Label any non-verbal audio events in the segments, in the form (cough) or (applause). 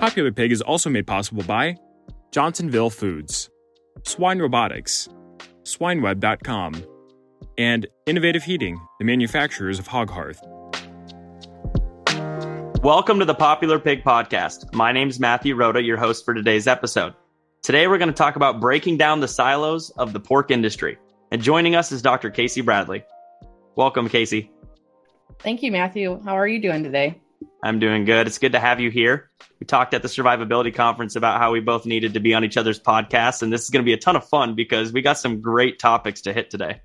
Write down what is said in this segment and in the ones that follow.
Popular Pig is also made possible by Johnsonville Foods, Swine Robotics, SwineWeb.com, and Innovative Heating, the manufacturers of Hog Hearth. Welcome to the Popular Pig Podcast. My name is Matthew Rooda, your host for today's episode. Today we're going to talk about breaking down the silos of the pork industry. And joining us is Dr. Casey Bradley. Welcome, Casey. Thank you, Matthew. How are you doing today? I'm doing good. It's good to have you here. We talked at the survivability conference about how we both needed to be on each other's podcasts, and this is going to be a ton of fun because we got some great topics to hit today.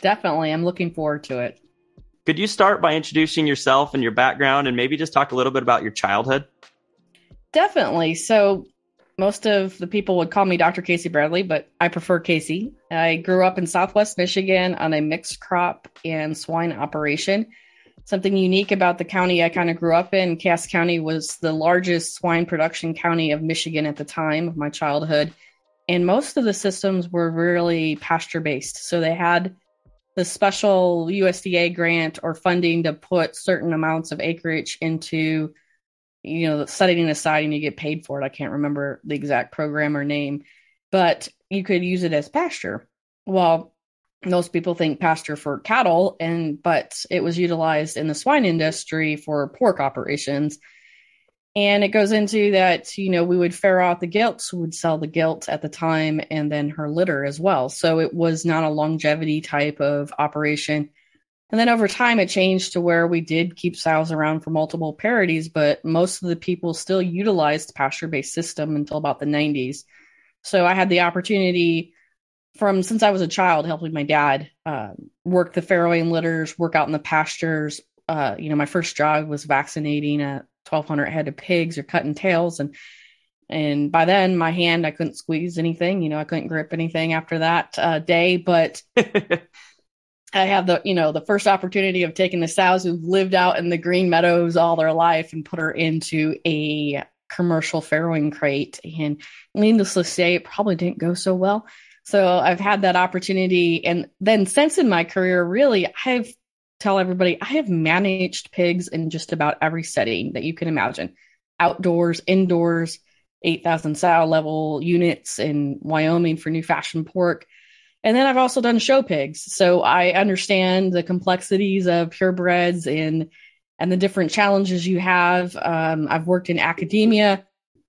Definitely. I'm looking forward to it. Could you start by introducing yourself and your background and maybe just talk a little bit about your childhood? Definitely. So, most of the people would call me Dr. Casey Bradley, but I prefer Casey. I grew up in Southwest Michigan on a mixed crop and swine operation something unique about the county I kind of grew up in. Cass County was the largest swine production county of Michigan at the time of my childhood. And most of the systems were really pasture based. So they had the special USDA grant or funding to put certain amounts of acreage into, you know, setting aside and you get paid for it. I can't remember the exact program or name, but you could use it as pasture. Well, most people think pasture for cattle and but it was utilized in the swine industry for pork operations. And it goes into that you know we would farrow out the gilts would sell the gilt at the time and then her litter as well. So it was not a longevity type of operation. And then over time it changed to where we did keep sows around for multiple parities but most of the people still utilized pasture based system until about the 90s so i had the opportunity from since I was a child, helping my dad uh, work the farrowing litters, work out in the pastures. Uh, you know, my first job was vaccinating a 1,200 head of pigs or cutting tails, and and by then my hand I couldn't squeeze anything. You know, I couldn't grip anything after that uh, day. But (laughs) I have the you know the first opportunity of taking the sows who've lived out in the green meadows all their life and put her into a commercial farrowing crate. And needless to say, it probably didn't go so well so I've had that opportunity. And then since in my career, really, I've tell everybody I have managed pigs in just about every setting that you can imagine outdoors, indoors, 8,000 sow level units in Wyoming for new fashion pork. And then I've also done show pigs. So I understand the complexities of purebreds and and the different challenges you have. Um, I've worked in academia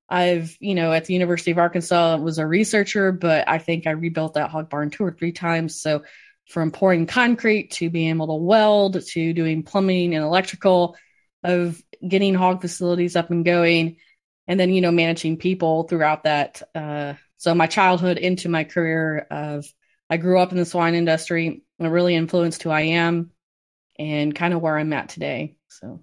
I've, you know, at the University of Arkansas was a researcher, but I think I rebuilt that hog barn two or three times. So from pouring concrete to being able to weld to doing plumbing and electrical of getting hog facilities up and going and then, you know, managing people throughout that. Uh, so my childhood into my career of I grew up in the swine industry. It really influenced who I am and kind of where I'm at today. So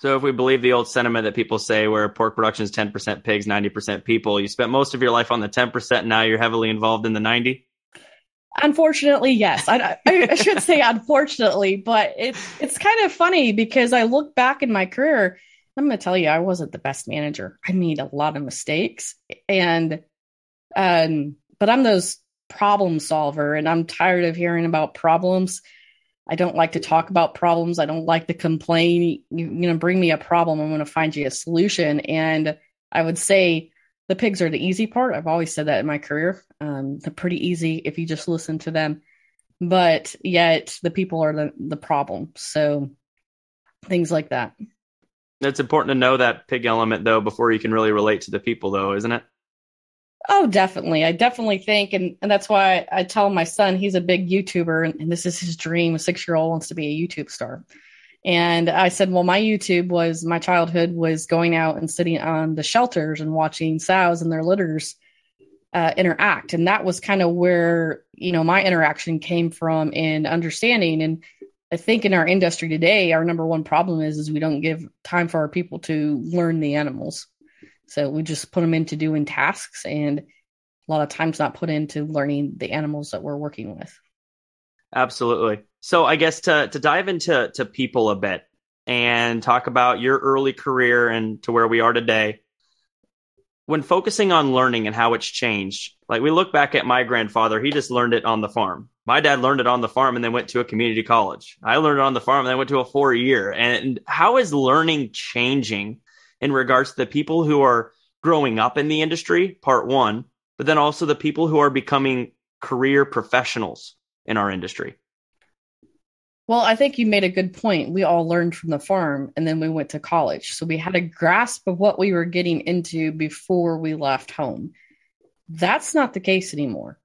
so if we believe the old sentiment that people say where pork production is 10% pigs, 90% people, you spent most of your life on the 10%, and now you're heavily involved in the 90? Unfortunately, yes. I, I, should say unfortunately, but it's it's kind of funny because I look back in my career. I'm going to tell you, I wasn't the best manager. I made a lot of mistakes, and um, but I'm those problem solver, and I'm tired of hearing about problems. I don't like to talk about problems. I don't like to complain. You, you know, bring me a problem. I'm going to find you a solution. And I would say the pigs are the easy part. I've always said that in my career. Um, they're pretty easy if you just listen to them, but yet the people are the, the problem. So things like that. It's important to know that pig element though before you can really relate to the people though, isn't it? Oh, definitely. I definitely think, and, and that's why I tell my son he's a big YouTuber, and, and this is his dream. A six year old wants to be a YouTube star. And I said, well, my YouTube was my childhood was going out and sitting on the shelters and watching sows and their litters uh, interact. And that was kind of where, you know, my interaction came from in understanding. And I think in our industry today, our number one problem is, is we don't give time for our people to learn the animals. So we just put them into doing tasks and a lot of times not put into learning the animals that we're working with. Absolutely. So I guess to to dive into to people a bit and talk about your early career and to where we are today. When focusing on learning and how it's changed, like we look back at my grandfather, he just learned it on the farm. My dad learned it on the farm and then went to a community college. I learned it on the farm and then went to a four year. And how is learning changing in regards to the people who are growing up in the industry, part one, but then also the people who are becoming career professionals in our industry? Well, I think you made a good point. We all learned from the farm and then we went to college. So we had a grasp of what we were getting into before we left home. That's not the case anymore.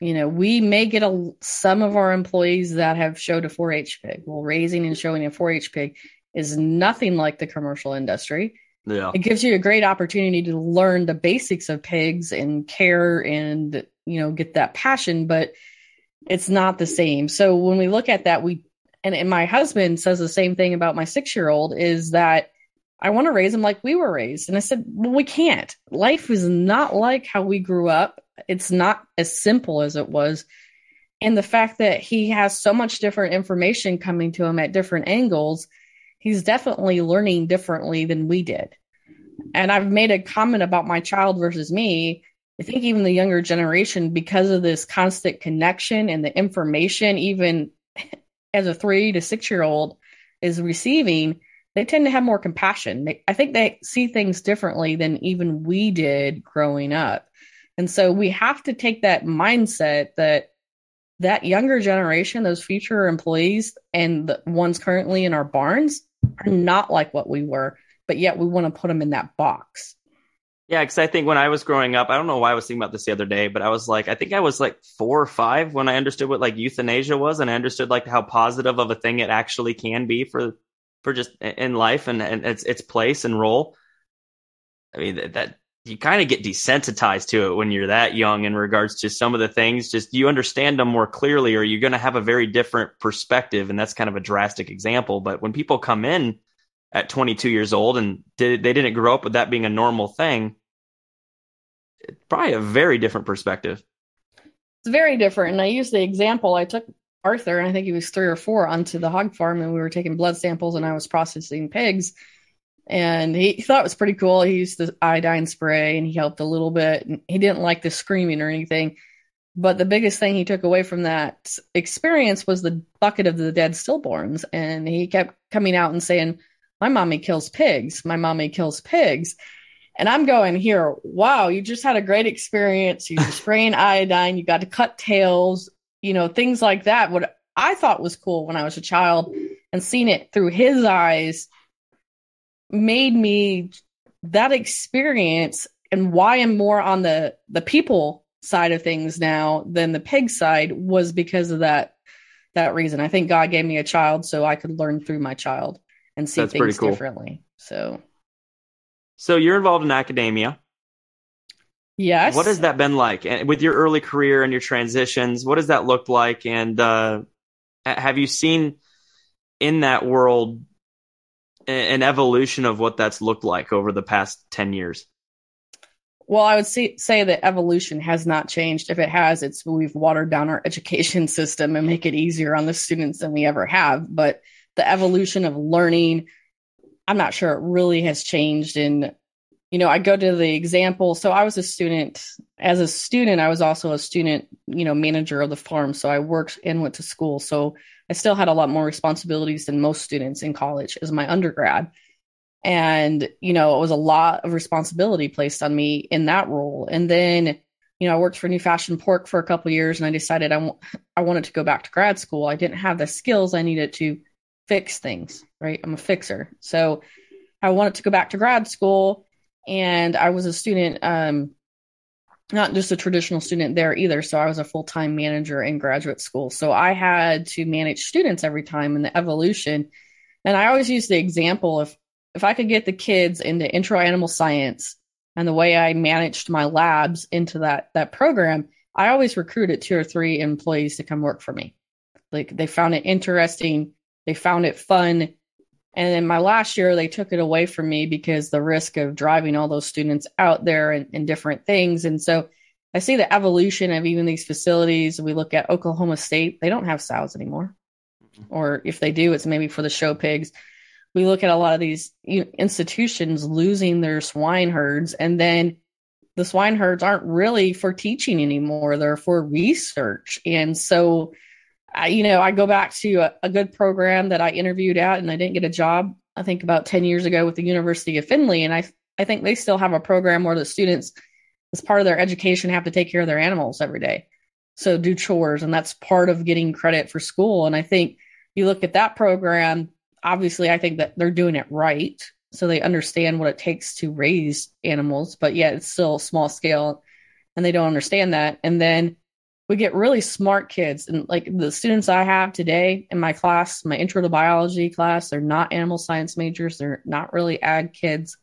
You know, we may get a, some of our employees that have showed a 4 H pig. Well, raising and showing a 4 H pig is nothing like the commercial industry. Yeah. It gives you a great opportunity to learn the basics of pigs and care and, you know, get that passion, but it's not the same. So when we look at that, we and, and my husband says the same thing about my six year old is that I want to raise him like we were raised. And I said, well, we can't. Life is not like how we grew up. It's not as simple as it was. And the fact that he has so much different information coming to him at different angles, he's definitely learning differently than we did. And I've made a comment about my child versus me. I think even the younger generation, because of this constant connection and the information, even (laughs) as a three to six year old is receiving, they tend to have more compassion. They, I think they see things differently than even we did growing up. And so we have to take that mindset that that younger generation, those future employees and the ones currently in our barns are not like what we were, but yet we want to put them in that box. Yeah, because I think when I was growing up, I don't know why I was thinking about this the other day, but I was like, I think I was like four or five when I understood what like euthanasia was, and I understood like how positive of a thing it actually can be for for just in life and, and its its place and role. I mean that, that you kind of get desensitized to it when you're that young in regards to some of the things. Just you understand them more clearly, or you're going to have a very different perspective, and that's kind of a drastic example. But when people come in at 22 years old and did, they didn't grow up with that being a normal thing it's probably a very different perspective. It's very different. And I use the example I took Arthur, and I think he was three or four, onto the hog farm, and we were taking blood samples, and I was processing pigs. And he, he thought it was pretty cool. He used the iodine spray, and he helped a little bit. And he didn't like the screaming or anything. But the biggest thing he took away from that experience was the bucket of the dead stillborns. And he kept coming out and saying, My mommy kills pigs. My mommy kills pigs. And I'm going here, wow, you just had a great experience. You're spraying iodine, you got to cut tails, you know, things like that. What I thought was cool when I was a child and seeing it through his eyes made me that experience and why I'm more on the the people side of things now than the pig side was because of that that reason. I think God gave me a child so I could learn through my child and see That's things cool. differently. So so you're involved in academia. Yes. What has that been like and with your early career and your transitions? What has that looked like? And uh, have you seen in that world an evolution of what that's looked like over the past 10 years? Well, I would say, say that evolution has not changed. If it has, it's we've watered down our (laughs) education system and make it easier on the students than we ever have. But the evolution of learning, I'm not sure it really has changed. And, you know, I go to the example. So I was a student. As a student, I was also a student, you know, manager of the farm. So I worked and went to school. So I still had a lot more responsibilities than most students in college as my undergrad. And, you know, it was a lot of responsibility placed on me in that role. And then, you know, I worked for New Fashion Pork for a couple years and I decided I, w- I wanted to go back to grad school. I didn't have the skills I needed to fix things, right? I'm a fixer. So I wanted to go back to grad school and I was a student, um, not just a traditional student there either. So I was a full time manager in graduate school. So I had to manage students every time in the evolution. And I always use the example of if I could get the kids into intro animal science and the way I managed my labs into that that program, I always recruited two or three employees to come work for me. Like they found it interesting they found it fun. And then my last year, they took it away from me because the risk of driving all those students out there and, and different things. And so I see the evolution of even these facilities. We look at Oklahoma State, they don't have sows anymore. Mm-hmm. Or if they do, it's maybe for the show pigs. We look at a lot of these institutions losing their swine herds, and then the swine herds aren't really for teaching anymore. They're for research. And so I, you know, I go back to a, a, good program that I interviewed at and I didn't get a job, I think about 10 years ago with the University of Findlay. And I, I think they still have a program where the students, as part of their education, have to take care of their animals every day. So do chores. And that's part of getting credit for school. And I think you look at that program, obviously, I think that they're doing it right. So they understand what it takes to raise animals, but yet it's still small scale and they don't understand that. And then we get really smart kids. And like the students i have today in my class my intro to biology class they're not animal science majors. They're not really ag kids.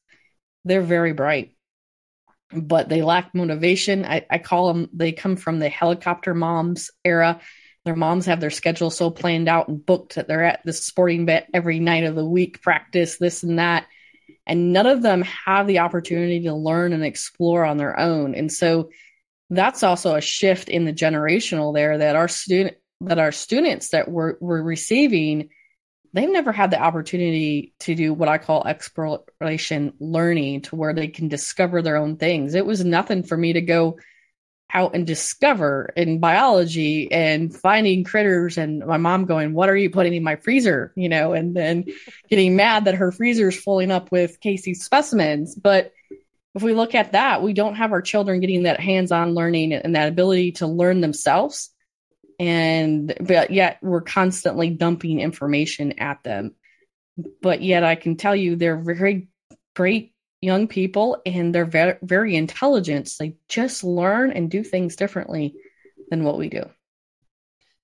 They're very bright but they lack motivation. I, I call them they come from the helicopter moms era. Their moms have their schedule so planned out and booked that they're at the sporting bet every night of the week practice this and that. And none of them have the opportunity to learn and explore on their own. And so that's also a shift in the generational there that our student that our students that we're, we're receiving they've never had the opportunity to do what I call exploration learning to where they can discover their own things. It was nothing for me to go out and discover in biology and finding critters and my mom going, What are you putting in my freezer? You know, and then getting mad that her freezer's filling up with Casey's specimens. But if we look at that, we don't have our children getting that hands-on learning and that ability to learn themselves. And but yet we're constantly dumping information at them. But yet I can tell you they're very great young people and they're very very intelligent. They just learn and do things differently than what we do.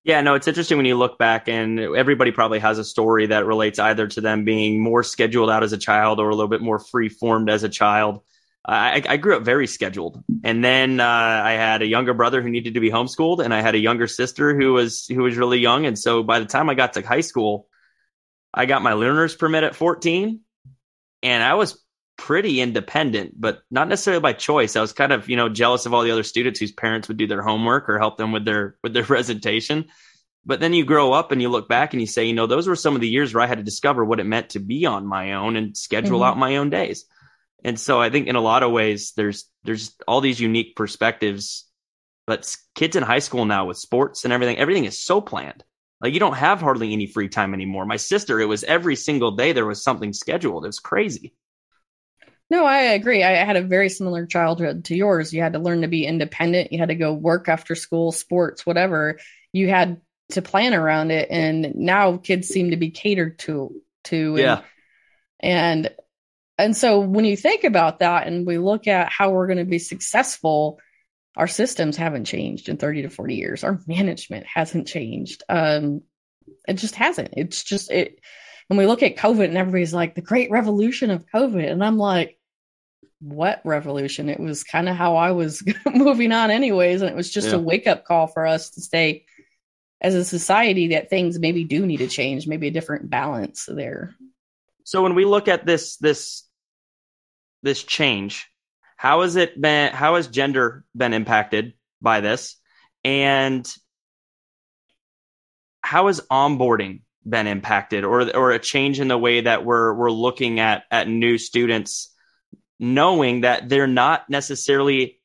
Yeah, no, it's interesting when you look back and everybody probably has a story that relates either to them being more scheduled out as a child or a little bit more free formed as a child. I, I, grew up very scheduled, and then uh, I had a younger brother who needed to be homeschooled, and I had a younger sister who was who was really young. And so by the time I got to high school, I got my learner's permit at 14, and I was pretty independent, but not necessarily by choice. I was kind of you know jealous of all the other students whose parents would do their homework or help them with their with their (laughs) presentation. But then you grow up and you look back and you say, you know, those were some of the years where I had to discover what it meant to be on my own and schedule mm-hmm. out my own days. And so I think in a lot of ways there's there's all these unique perspectives. But kids in high school now with sports and everything, everything is so planned. Like you don't have hardly any free time anymore. My sister, it was every single day there was something scheduled. It's crazy. No, I agree. I had a very similar childhood to yours. You had to learn to be independent. You had to go work after school, sports, whatever. You had to plan around it. And now kids seem to be catered to to yeah. and and so when you think about that and we look at how we're going to be successful, our systems haven't changed in 30 to 40 years. Our management hasn't changed. Um, it just hasn't. It's just it. When we look at COVID and everybody's like the great revolution of COVID, and I'm like, what revolution? It was kind of how I was (laughs) moving on, anyways, and it was just yeah. a wake up call for us to stay as a society that things maybe do need to change, maybe a different balance there. So when we look at this this this change, how has it been? How has gender been impacted by this, and how has onboarding been impacted, or or a change in the way that we're we're looking at at new students, knowing that they're not necessarily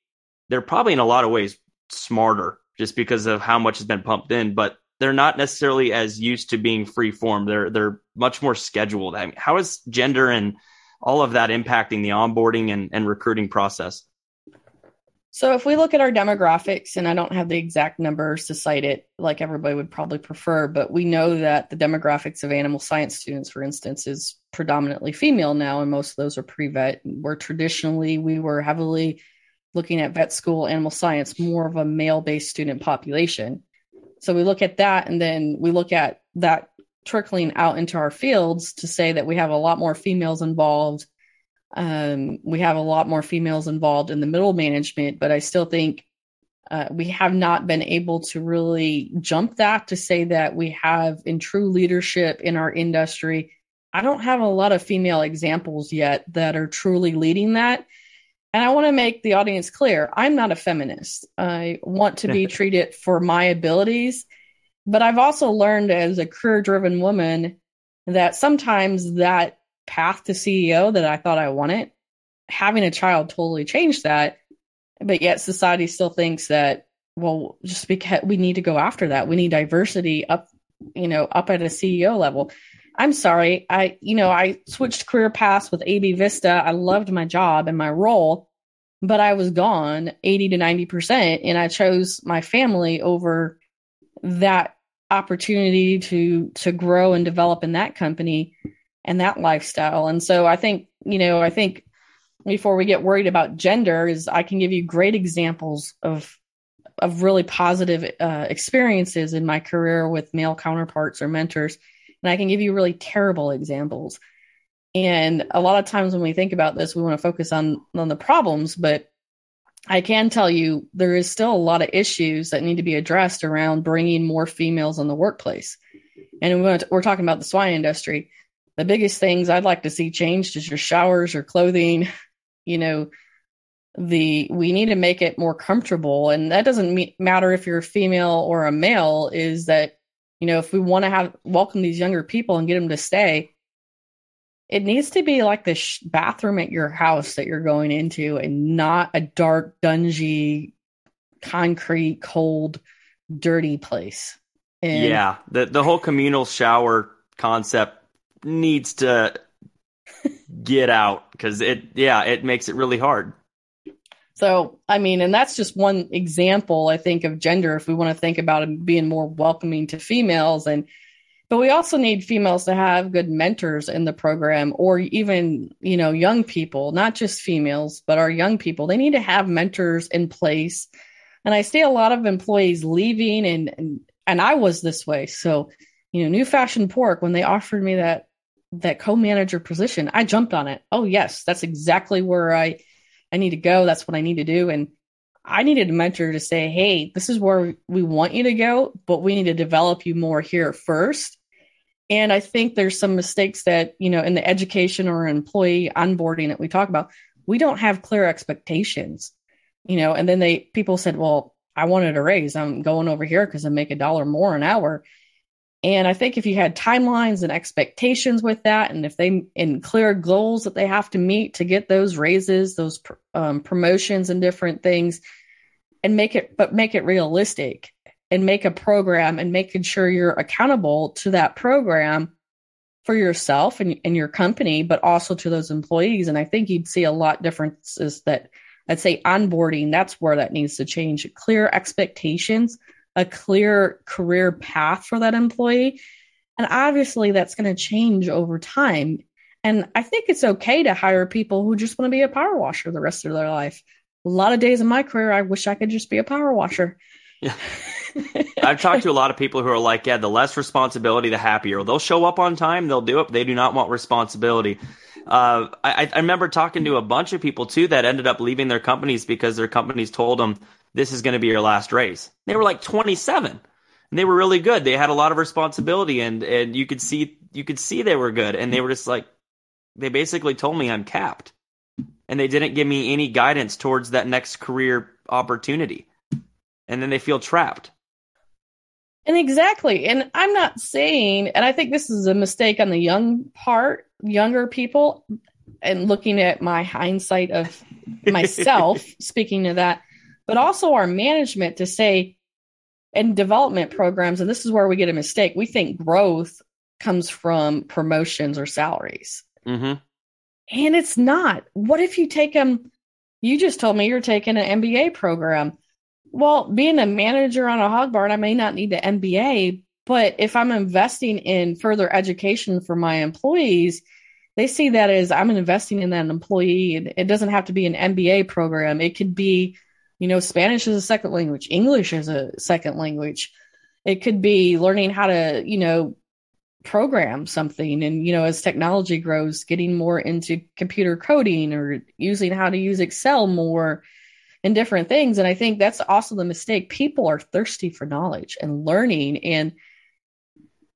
they're probably in a lot of ways smarter just because of how much has been pumped in, but they're not necessarily as used to being free form. They're they're much more scheduled. I mean, how is gender and all of that impacting the onboarding and, and recruiting process? So if we look at our demographics, and I don't have the exact numbers to cite it like everybody would probably prefer, but we know that the demographics of animal science students, for instance, is predominantly female now, and most of those are pre-vet. Where traditionally we were heavily looking at vet school, animal science, more of a male-based student population. So we look at that and then we look at that trickling out into our fields to say that we have a lot more females involved. Um, we have a lot more females involved in the middle management, but I still think uh, we have not been able to really jump that to say that we have in true leadership in our industry I don't have a lot of female examples yet that are truly leading that. And I want to make the audience clear I'm not a feminist. I want to be (laughs) treated for my abilities. But I've also learned as a career driven woman that sometimes that path to CEO that I thought I wanted, having a child totally changed that. But yet society still thinks that, well, just because we need to go after that, we need diversity up, you know, up at a CEO level. I'm sorry. I, you know, I switched career paths with AB Vista. I loved my job and my role, but I was gone 80 to 90%. And I chose my family over that opportunity to, to grow and develop in that company and that lifestyle. And so I think, you know, I think before we get worried about gender is I can give you great examples of of really positive uh, experiences in my career with male counterparts or mentors and I can give you really terrible examples. And a lot of times when we think about this, we want to focus on, on the problems, but I can tell you there is still a lot of issues that need to be addressed around bringing more females in the workplace. And we're talking about the swine industry. The biggest things I'd like to see changed is your showers, your clothing, you know, the we need to make it more comfortable and that doesn't matter if you're a female or a male is that you know, if we want to have welcome these younger people and get them to stay, it needs to be like the sh- bathroom at your house that you're going into and not a dark, dungy, concrete, cold, dirty place. And yeah, the the whole communal shower concept needs to (laughs) get out because it yeah, it makes it really hard. So, I mean, and that's just one example, I think, of gender if we want to think about it being more welcoming to females. And, but we also need females to have good mentors in the program or even, you know, young people, not just females, but our young people. They need to have mentors in place. And I see a lot of employees leaving and, and, and I was this way. So, you know, New Fashion Pork, when they offered me that, that co-manager position, I jumped on it. Oh, yes, that's exactly where I, I need to go. That's what I need to do. And I needed a mentor to say, hey, this is where we want you to go, but we need to develop you more here first. And I think there's some mistakes that, you know, in the education or employee onboarding that we talk about, we don't have clear expectations, you know, and then they, people said, well, I wanted a raise. I'm going over here because I make a dollar more an hour. And I think if you had timelines and expectations with that, and if they in clear goals that they have to meet to get those raises, those um, promotions, and different things, and make it, but make it realistic and make a program and making sure you're accountable to that program for yourself and, and your company, but also to those employees. And I think you'd see a lot differences that I'd say onboarding, that's where that needs to change. Clear expectations a clear career path for that employee. And obviously, that's going to change over time. And I think it's okay to hire people who just want to be a power washer the rest of their life. A lot of days in my career, I wish I could just be a power washer. Yeah. (laughs) I've talked to a lot of people who are like, yeah, the less responsibility, the happier. They'll show up on time, they'll do it. They do not want responsibility. Uh, I, I remember talking to a bunch of people too that ended up leaving their companies because their companies told them this is going to be your last race. They were like 27 and they were really good. They had a lot of responsibility and, and you could see, you could see they were good. And they were just like, they basically told me I'm capped and they didn't give me any guidance towards that next career opportunity. And then they feel trapped. And exactly. And I'm not saying, and I think this is a mistake on the young part, younger people, and looking at my hindsight of (laughs) myself, speaking to that, but also our management to say, and development programs, and this is where we get a mistake. We think growth comes from promotions or salaries. Mm-hmm. And it's not. What if you take them? You just told me you're taking an MBA program. Well, being a manager on a hog barn, I may not need the MBA, but if I'm investing in further education for my employees, they see that as I'm investing in that employee. And it doesn't have to be an MBA program. It could be you know, Spanish is a second language, English is a second language. It could be learning how to, you know, program something. And, you know, as technology grows, getting more into computer coding or using how to use Excel more and different things. And I think that's also the mistake. People are thirsty for knowledge and learning. And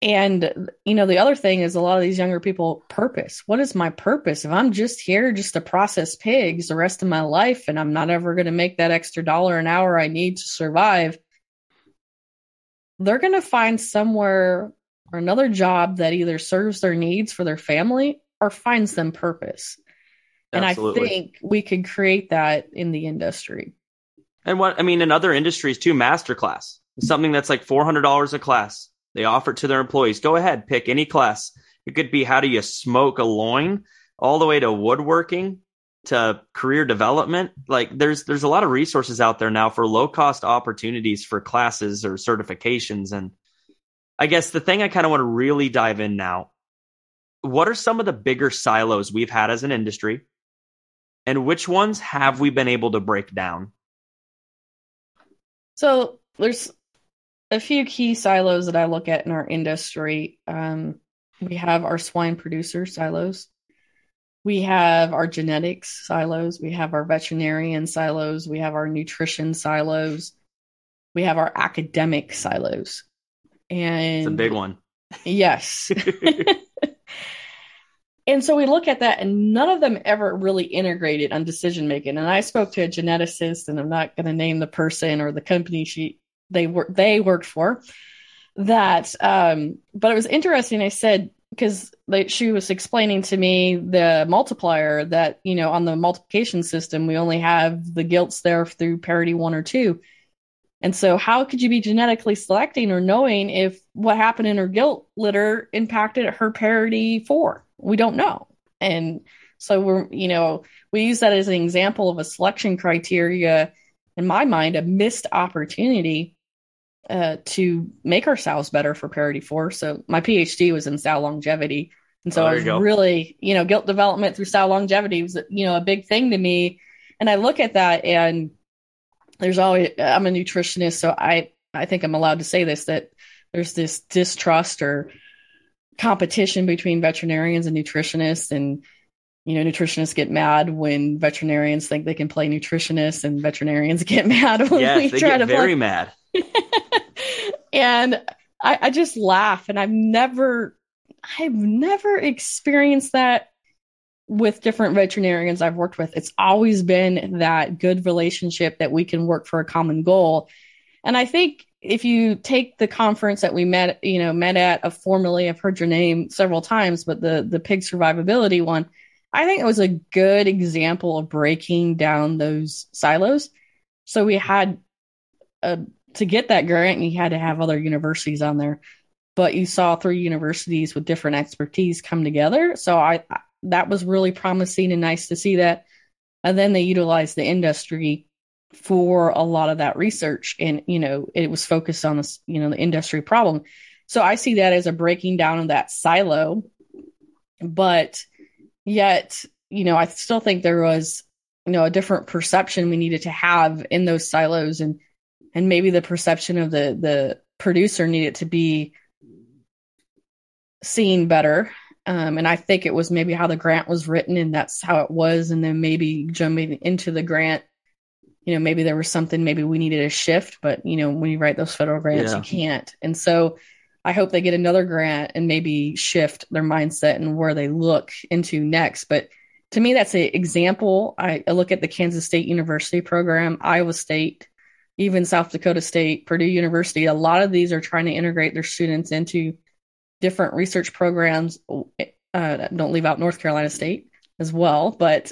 and you know the other thing is a lot of these younger people purpose what is my purpose if i'm just here just to process pigs the rest of my life and i'm not ever going to make that extra dollar an hour i need to survive they're going to find somewhere or another job that either serves their needs for their family or finds them purpose Absolutely. and i think we could create that in the industry And what I mean in other industries too, masterclass is something that's like four hundred dollars a class. They offer it to their employees. Go ahead, pick any class. It could be how do you smoke a loin, all the way to woodworking, to career development. Like there's there's a lot of resources out there now for low cost opportunities for classes or certifications. And I guess the thing I kind of want to really dive in now, what are some of the bigger silos we've had as an industry? And which ones have we been able to break down? So there's a few key silos that I look at in our industry. Um, we have our swine producer silos. We have our genetics silos. We have our veterinarian silos. We have our nutrition silos. We have our academic silos. And It's a big one. Yes. (laughs) and so we look at that, and none of them ever really integrated on decision making. And I spoke to a geneticist, and I'm not going to name the person or the company she they were they worked for. That, um, but it was interesting. I said because like she was explaining to me the multiplier that you know on the multiplication system we only have the gilts there through parity one or two and so, how could you be genetically selecting or knowing if what happened in her gilt litter impacted her parity four? We don't know. And so, we're, you know, we use that as an example of a selection criteria, in my mind, a missed opportunity uh, to make our sows better for parity four. So, my PhD was in sow longevity. And so, Oh, I was you really, you know, gilt development through sow longevity was, you know, a big thing to me. And I look at that and there's always I'm a nutritionist, so I I think I'm allowed to say this that there's this distrust or competition between veterinarians and nutritionists and you know nutritionists get mad when veterinarians think they can play nutritionists and veterinarians (laughs) get mad when yes, we they try get to very play mad. (laughs) and I, I just laugh and I've never I've never experienced that with different veterinarians I've worked with. It's always been that good relationship that we can work for a common goal. And I think if you take the conference that we met, you know, met at, of formerly, I've heard your name several times, but the the pig survivability one, I think it was a good example of breaking down those silos. So we had a to get that grant, you had to have other universities on there, but you saw three universities with different expertise come together. So I that was really promising and nice to see that. And then they utilized the industry for a lot of that research, and you know it was focused on this, you know, the industry problem. So I see that as a breaking down of that silo, but yet you know I still think there was you know a different perception we needed to have in those silos and and maybe the perception of the the producer needed to be seen better. Um, and i think it was maybe how the grant was written and that's how it was. And then maybe jumping into the grant you know maybe there was something maybe we needed a shift but you know when you write those federal grants Yeah. you can't. And so i hope they get another grant and maybe shift their mindset and where they look into next. But to me that's an example. I, I look at the kansas state university program. Iowa state even South Dakota State, Purdue University, a lot of these are trying to integrate their students into different research programs. Uh, don't leave out North Carolina State as well, but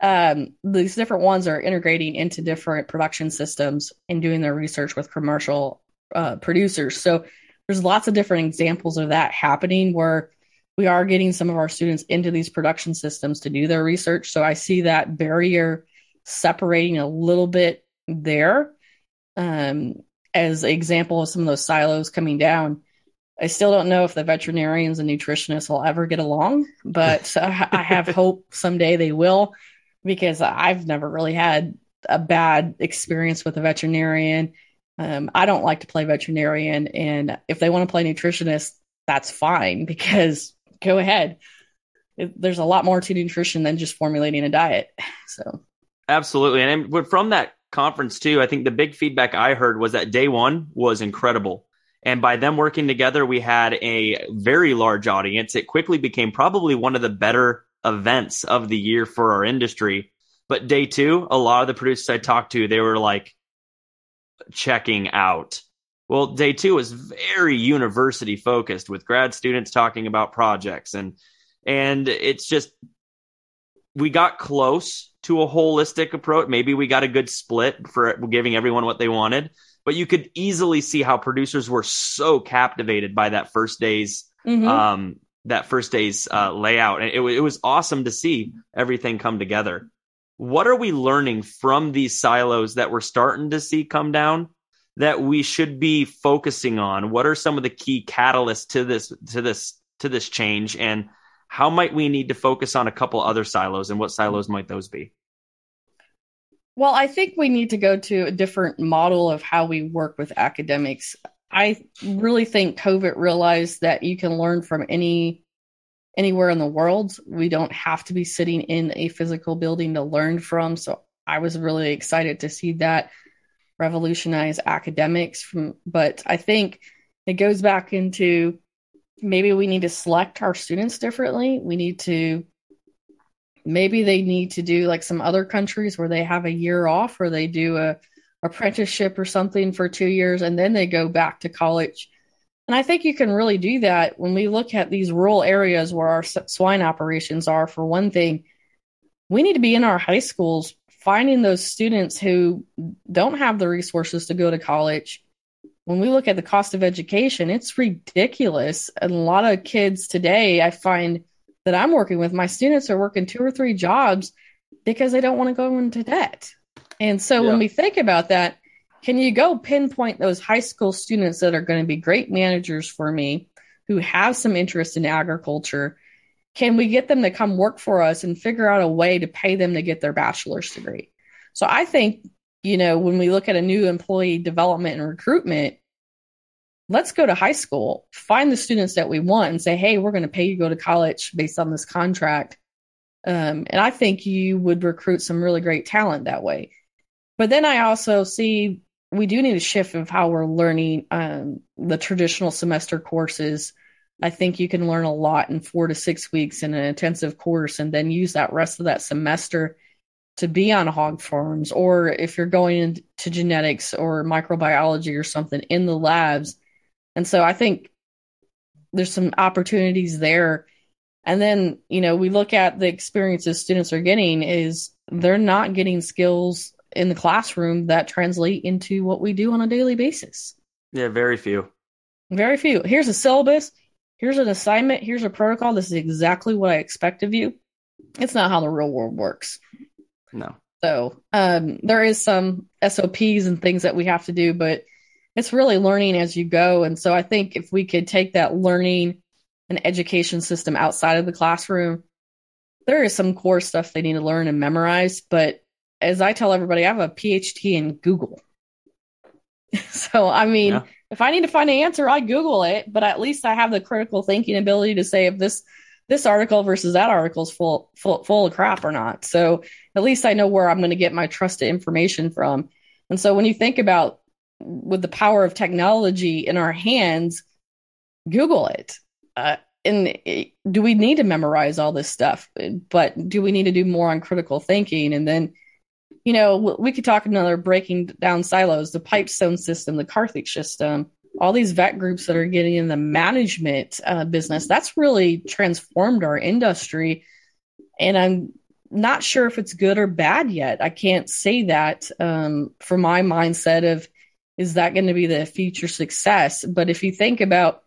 um, these different ones are integrating into different production systems and doing their research with commercial uh, producers. So there's lots of different examples of that happening where we are getting some of our students into these production systems to do their research. So I see that barrier separating a little bit there um, as an example of some of those silos coming down. I still don't know if the veterinarians and nutritionists will ever get along, but (laughs) I have hope someday they will because I've never really had a bad experience with a veterinarian. Um, I don't like to play veterinarian, and if they want to play nutritionist, that's fine because go ahead. It, there's a lot more to nutrition than just formulating a diet. So, Absolutely. And but from that conference too, I think the big feedback I heard was that day one was incredible. And by them working together, we had a very large audience. It quickly became probably one of the better events of the year for our industry. But day two, a lot of the producers I talked to, they were like checking out. Well, day two was very university focused with grad students talking about projects and and it's just we got close to a holistic approach. Maybe we got a good split for giving everyone what they wanted, but you could easily see how producers were so captivated by that first day's mm-hmm. um, that first day's uh, layout, and it, it was awesome to see everything come together. What are we learning from these silos that we're starting to see come down that we should be focusing on? What are some of the key catalysts to this to this to this change and how might we need to focus on a couple other silos and what silos might those be? Well, I think we need to go to a different model of how we work with academics. I really think COVID realized that you can learn from any anywhere in the world. We don't have to be sitting in a physical building to learn from. So I was really excited to see that revolutionize academics from but I think it goes back into maybe we need to select our students differently. We need to maybe they need to do like some other countries where they have a year off or they do a apprenticeship or something for 2 years and then they go back to college. And I think you can really do that when we look at these rural areas where our swine operations are for one thing. We need to be in our high schools finding those students who don't have the resources to go to college when we look at the cost of education, it's ridiculous. And a lot of kids today, I find that I'm working with, my students are working two or three jobs because they don't want to go into debt. And so yeah. when we think about that, can you go pinpoint those high school students that are going to be great managers for me who have some interest in agriculture? Can we get them to come work for us and figure out a way to pay them to get their bachelor's degree? So I think you know, when we look at a new employee development and recruitment, let's go to high school, find the students that we want and say, hey, we're going to pay you to go to college based on this contract. Um, and I think you would recruit some really great talent that way. But then I also see we do need a shift of how we're learning um, the traditional semester courses. I think you can learn a lot in four to six weeks in an intensive course and then use that rest of that semester to be on hog farms or if you're going into genetics or microbiology or something in the labs. And so I think there's some opportunities there. And then, you know, we look at the experiences students are getting is they're not getting skills in the classroom that translate into what we do on a daily basis. Yeah, very few. Very few. Here's a syllabus. Here's an assignment. Here's a protocol. This is exactly what I expect of you. It's not how the real world works. No. So um, there is some SOPs and things that we have to do, but it's really learning as you go. And so I think if we could take that learning and education system outside of the classroom, there is some core stuff they need to learn and memorize. But as I tell everybody, I have a PhD in Google. (laughs) so, I mean, yeah. if I need to find an answer, I Google it, but at least I have the critical thinking ability to say if this this article versus that article is full, full, full of crap or not. So at least I know where I'm going to get my trusted information from. And so when you think about with the power of technology in our hands, Google it. Uh, and it, do we need to memorize all this stuff? But do we need to do more on critical thinking? And then, you know, we could talk another breaking down silos, the Pipestone system, the Carthage system, all these vet groups that are getting in the management uh, business. That's really transformed our industry. And I'm not sure if it's good or bad yet. I can't say that um, for my mindset of is that going to be the future success? But if you think about,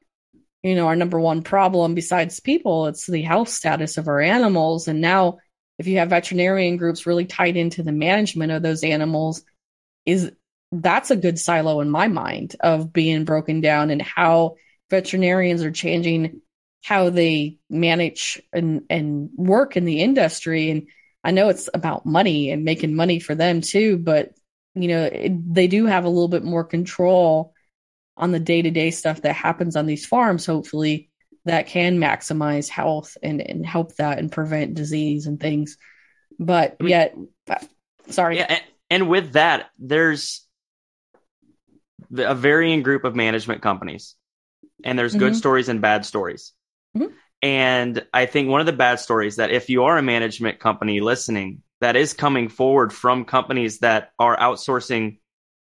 you know, our number one problem besides people, it's the health status of our animals. And now, if you have veterinarian groups really tied into the management of those animals, is that's a good silo in my mind of being broken down and how veterinarians are changing how they manage and, and work in the industry. And I know it's about money and making money for them too, but you know, it, they do have a little bit more control on the day to day stuff that happens on these farms. Hopefully, that can maximize health and, and help that and prevent disease and things. But yet, sorry. Yeah, and, and with that, there's a varying group of management companies, and there's good Mhm. stories and bad stories. Mhm. And I think one of the bad stories that if you are a management company listening that is coming forward from companies that are outsourcing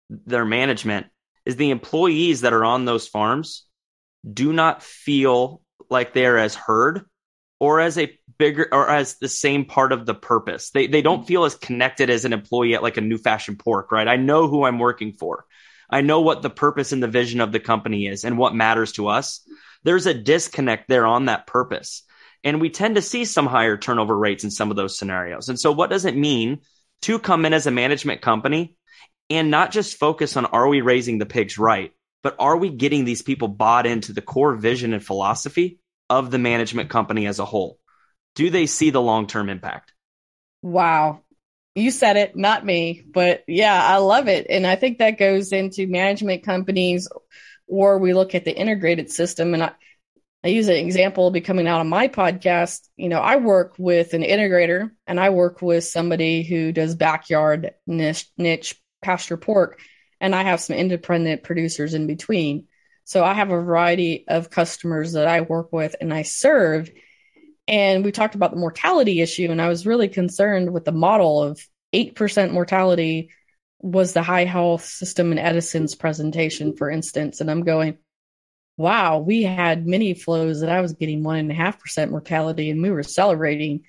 their management is the employees that are on those farms do not feel like they're as heard or as a bigger or as the same part of the purpose. They they don't feel as connected as an employee at like a new fashion pork, right? I know who I'm working for. I know what the purpose and the vision of the company is and what matters to us. There's a disconnect there on that purpose. And we tend to see some higher turnover rates in some of those scenarios. And so what does it mean to come in as a management company and not just focus on are we raising the pigs right, but are we getting these people bought into the core vision and philosophy of the management company as a whole? Do they see the long term impact? Wow. You said it, not me. But yeah, I love it. And I think that goes into management companies, or we look at the integrated system. And I, I use an example becoming out on my podcast. You know, I work with an integrator and I work with somebody who does backyard niche, niche pasture pork, and I have some independent producers in between. So I have a variety of customers that I work with and I serve. And we talked about the mortality issue, and I was really concerned with the model of 8% mortality was the high health system in Edison's presentation, for instance. And I'm going, wow, we had many flows that I was getting one and a half percent mortality, and we were celebrating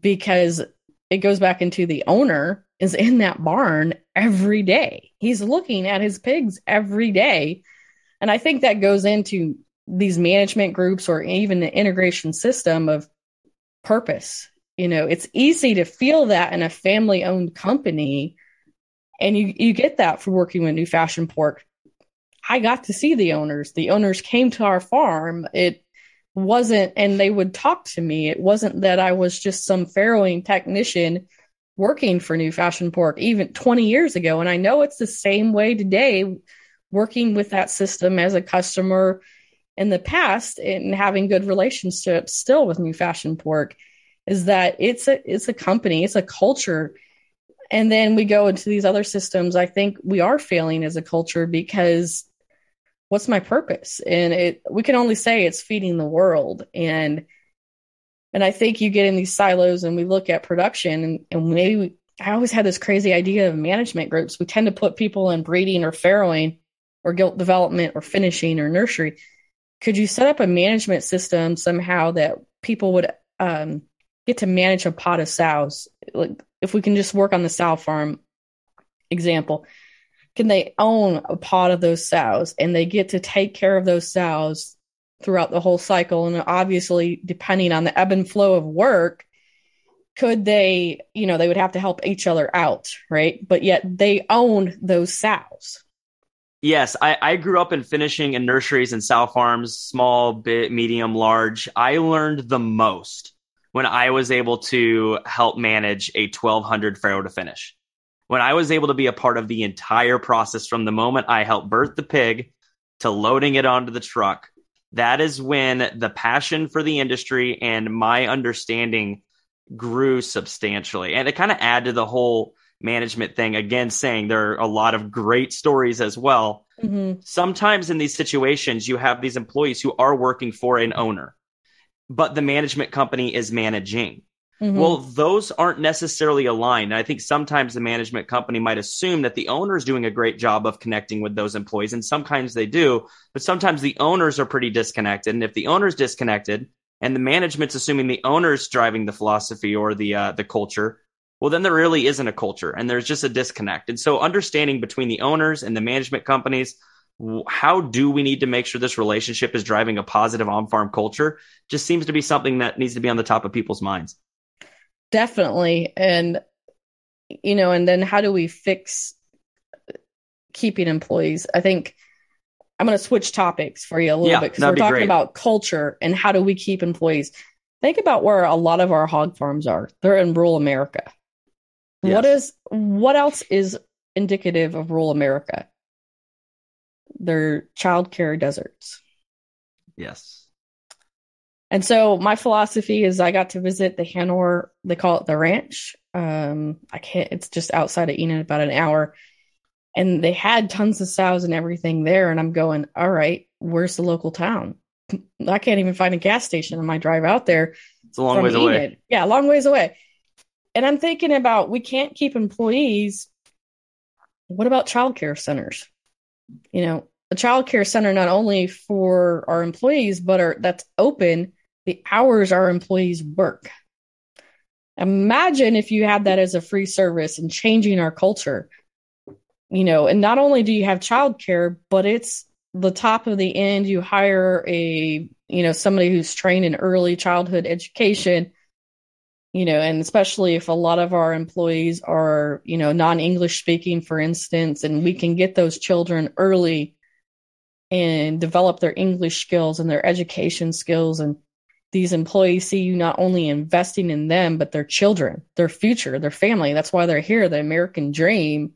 because it goes back into the owner is in that barn every day. He's looking at his pigs every day. And I think that goes into these management groups or even the integration system of purpose. You know, it's easy to feel that in a family owned company. And you, you get that for working with New Fashion Pork. I got to see the owners. The owners came to our farm. It wasn't, and they would talk to me. It wasn't that I was just some farrowing technician working for New Fashion Pork even 20 years ago. And I know it's the same way today, working with that system as a customer in the past and having good relationships still with New Fashion Pork is that it's a it's a company, it's a culture. And then we go into these other systems. I think we are failing as a culture because what's my purpose? And it we can only say it's feeding the world. And and I think you get in these silos and we look at production and, and maybe we, I always had this crazy idea of management groups. We tend to put people in breeding or farrowing or gilt development or finishing or nursery. Could you set up a management system somehow that people would um, get to manage a pot of sows? Like if we can just work on the sow farm example, can they own a pot of those sows and they get to take care of those sows throughout the whole cycle? And obviously, depending on the ebb and flow of work, could they, you know, they would have to help each other out, right? But yet they own those sows. Yes, I, I grew up in finishing in nurseries and sow farms, small, bit, medium, large. I learned the most when I was able to help manage a 1200 farrow to finish. When I was able to be a part of the entire process from the moment I helped birth the pig to loading it onto the truck, that is when the passion for the industry and my understanding grew substantially. And it kind of add to the whole management thing again saying there are a lot of great stories as well mm-hmm. sometimes in these situations you have these employees who are working for an owner but the management company is managing Mm-hmm. well those aren't necessarily aligned i think sometimes the management company might assume that the owner is doing a great job of connecting with those employees and sometimes they do but sometimes the owners are pretty disconnected and if the owner's disconnected and the management's assuming the owner's driving the philosophy or the uh, the culture well, then there really isn't a culture and there's just a disconnect. And so understanding between the owners and the management companies, how do we need to make sure this relationship is driving a positive on farm culture just seems to be something that needs to be on the top of people's minds. Definitely. And, you know, and then how do we fix keeping employees? I think I'm going to switch topics for you a little Yeah, bit because we're talking great. about culture and how do we keep employees. Think about where a lot of our hog farms are. They're in rural America. What Yes. is what else is indicative of rural America? They're childcare deserts. Yes. And so my philosophy is I got to visit the Hanor, they call it the ranch. Um, I can't, it's just outside of Enid, about an hour. and they had tons of sows and everything there. And I'm going, all right, where's the local town? (laughs) I can't even find a gas station on my drive out there. It's a long ways Enid. away. Yeah, a long ways away. And I'm thinking about we can't keep employees. What about childcare centers? You know, a childcare center not only for our employees, but are that's open the hours our employees work. Imagine if you had that as a free service and changing our culture. You know, and not only do you have childcare, but it's the top of the end. You hire a, you know, somebody who's trained in early childhood education, you know, and especially if a lot of our employees are, you know, non English speaking, for instance, and we can get those children early and develop their English skills and their education skills and these employees see you not only investing in them, but their children, their future, their family. That's why they're here, the American dream.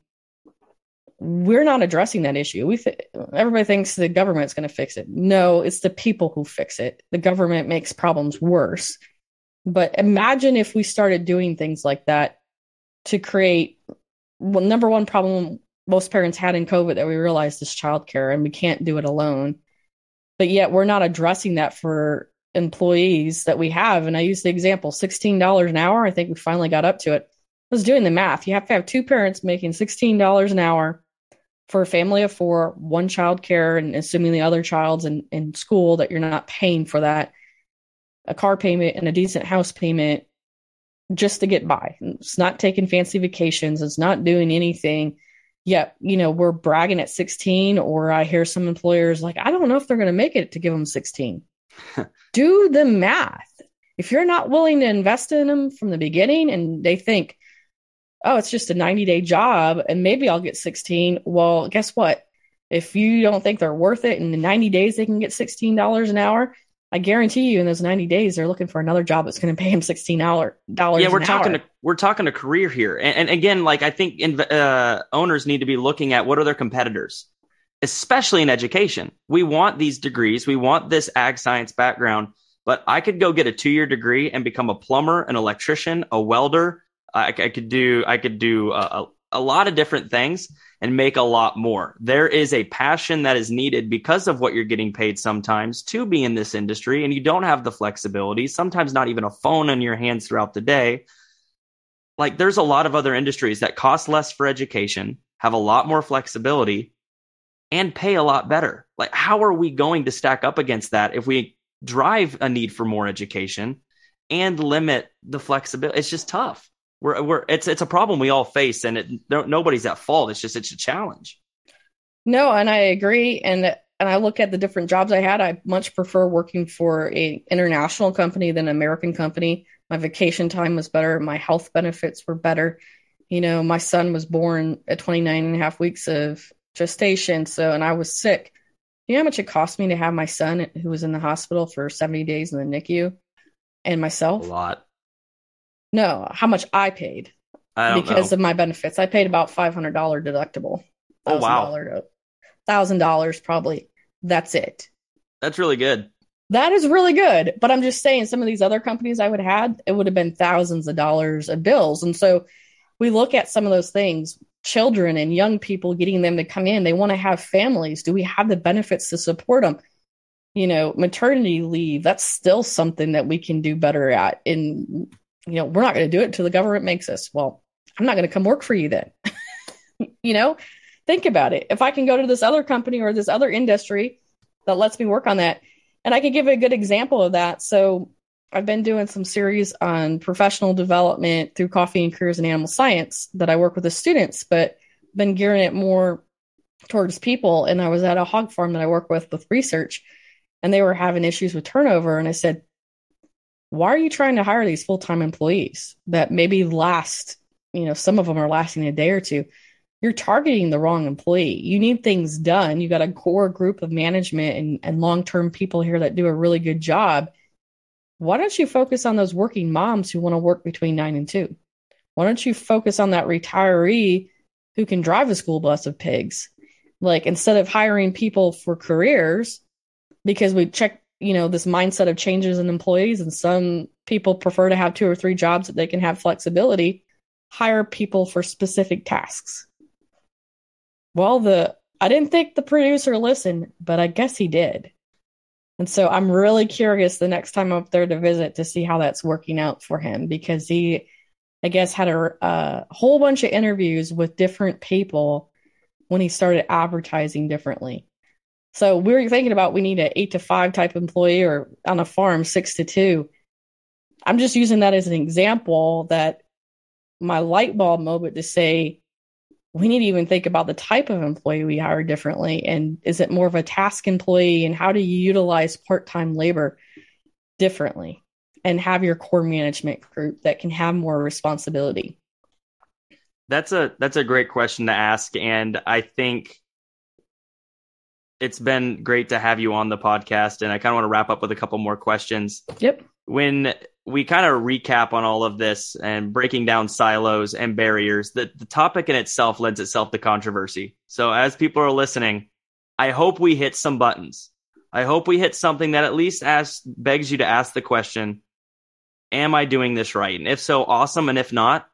We're not addressing that issue. We th- everybody thinks the government's going to fix it. No, it's the people who fix it. The government makes problems worse. But imagine if we started doing things like that to create well, number one problem most parents had in COVID that we realized is childcare, and we can't do it alone. But yet, we're not addressing that for employees that we have. And I use the example $16 an hour. I think we finally got up to it. I was doing the math. You have to have two parents making $16 an hour for a family of four, one child care, and assuming the other child's in, in school that you're not paying for that, a car payment and a decent house payment just to get by. It's not taking fancy vacations. It's not doing anything. Yet, you know, we're bragging at 16, or I hear some employers like, I don't know if they're going to make it to give them 16. (laughs) do the math. If you're not willing to invest in them from the beginning and they think, oh, it's just a 90 day job and maybe I'll get 16, well, guess what? If you don't think they're worth it in the 90 days, they can get $16 an hour. I guarantee you, in those 90 days, they're looking for another job that's going to pay them $16 Yeah, we're talking to, we're talking a career here, and, and again, like I think in, uh, owners need to be looking at what are their competitors especially in education. We want these degrees, we want this ag science background, but I could go get a two year degree and become a plumber, an electrician, a welder. I, I could do I could do a, a lot of different things and make a lot more. There is a passion that is needed because of what you're getting paid sometimes to be in this industry, and you don't have the flexibility. Sometimes not even a phone in your hands throughout the day. Like there's a lot of other industries that cost less for education, have a lot more flexibility, and pay a lot better. Like, how are we going to stack up against that if we drive a need for more education and limit the flexibility? It's just tough. We're, we're it's it's a problem we all face, and it, no, nobody's at fault. It's just it's a challenge. No, and I agree, and and I look at the different jobs I had. I much prefer working for a international company than an American company. My vacation time was better. My health benefits were better. You know, my son was born at 29 and a half weeks of gestation. So, and I was sick. You know how much it cost me to have my son who was in the hospital for 70 days in the NICU and myself? A lot. No, how much I paid I because know. of my benefits. I paid about $500 deductible. Oh, wow. $1,000 probably. That's it. That's really good. That is really good. But I'm just saying, some of these other companies I would have had, it would have been thousands of dollars of bills. And so we look at some of those things children and young people, getting them to come in. They want to have families. Do we have the benefits to support them? You know, maternity leave, that's still something that we can do better at. And, you know, we're not going to do it until the government makes us. Well, I'm not going to come work for you then. (laughs) you know, think about it. If I can go to this other company or this other industry that lets me work on that, and I can give a good example of that. So I've been doing some series on professional development through coffee and careers in animal science that I work with the students, but been gearing it more towards people. And I was at a hog farm that I work with with research, and they were having issues with turnover. And I said, why are you trying to hire these full time employees that maybe last, you know, some of them are lasting a day or two? You're targeting the wrong employee. You need things done. You got a core group of management and, and long term people here that do a really good job why don't you focus on those working moms who want to work between nine and two? Why don't you focus on that retiree who can drive a school bus of pigs? Like instead of hiring people for careers, because we check, you know, this mindset of changes in employees, and some people prefer to have two or three jobs that they can have flexibility, hire people for specific tasks. Well, the I didn't think the producer listened, but I guess he did. And so I'm really curious the next time I'm up there to visit to see how that's working out for him because he, I guess, had a, a whole bunch of interviews with different people when he started advertising differently. So we were thinking about we need an eight to five type employee or on a farm, six to two. I'm just using that as an example that my light bulb moment to say we need to even think about the type of employee we hire differently. And is it more of a task employee? And how do you utilize part time labor differently and have your core management group that can have more responsibility? That's a that's a great question to ask, and I think it's been great to have you on the podcast. And I kind of want to wrap up with a couple more questions. Yep. When we kind of recap on all of this and breaking down silos and barriers, that the topic in itself lends itself to controversy. So as people are listening, I hope we hit some buttons. I hope we hit something that at least asks, begs you to ask the question, am I doing this right? And if so, awesome. And if not,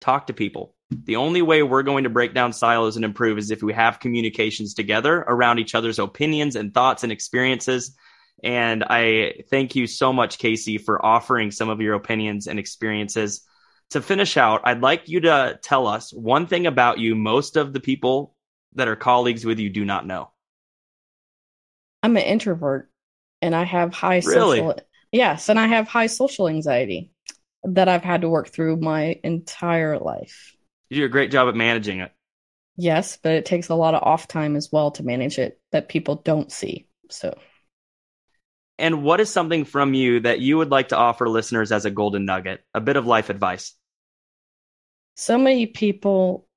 talk to people. The only way we're going to break down silos and improve is if we have communications together around each other's opinions and thoughts and experiences and I thank you so much, Casey, for offering some of your opinions and experiences. To finish out, I'd like you to tell us one thing about you most of the people that are colleagues with you do not know. I'm an introvert and I have high really? social Yes, and I have high social anxiety that I've had to work through my entire life. You do a great job at managing it. Yes, but it takes a lot of off time as well to manage it that people don't see. So and what is something from you that you would like to offer listeners as a golden nugget, a bit of life advice? So many people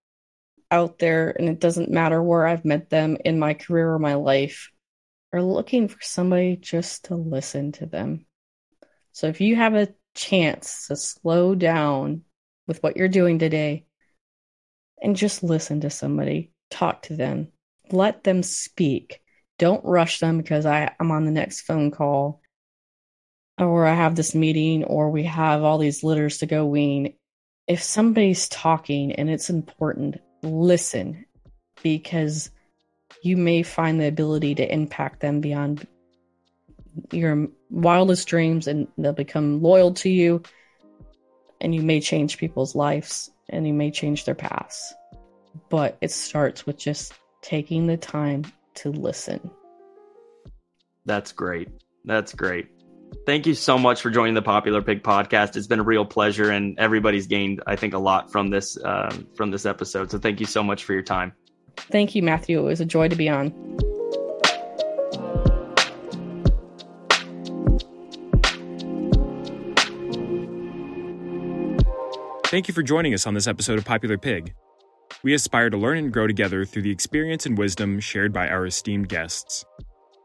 out there, and it doesn't matter where I've met them in my career or my life, are looking for somebody just to listen to them. So if you have a chance to slow down with what you're doing today and just listen to somebody, talk to them, let them speak don't rush them because I, I'm on the next phone call or I have this meeting or we have all these litters to go wean. If somebody's talking and it's important, listen because you may find the ability to impact them beyond your wildest dreams and they'll become loyal to you and you may change people's lives and you may change their paths. But it starts with just taking the time to listen. That's great. That's great. Thank you so much for joining the Popular Pig podcast. It's been a real pleasure, and everybody's gained, I think, a lot from this uh, from this episode. So thank you so much for your time. Thank you, Matthew. It was a joy to be on. Thank you for joining us on this episode of Popular Pig. We aspire to learn and grow together through the experience and wisdom shared by our esteemed guests.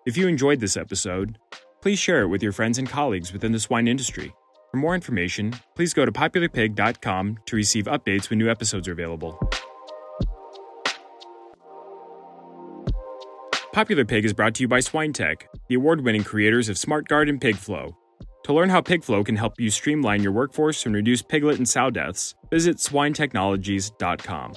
If you enjoyed this episode, please share it with your friends and colleagues within the swine industry. For more information, please go to popularpig.com to receive updates when new episodes are available. Popular Pig is brought to you by SwineTech, the award winning creators of SmartGuard and PigFlow. To learn how PigFlow can help you streamline your workforce and reduce piglet and sow deaths, visit swinetechnologies.com.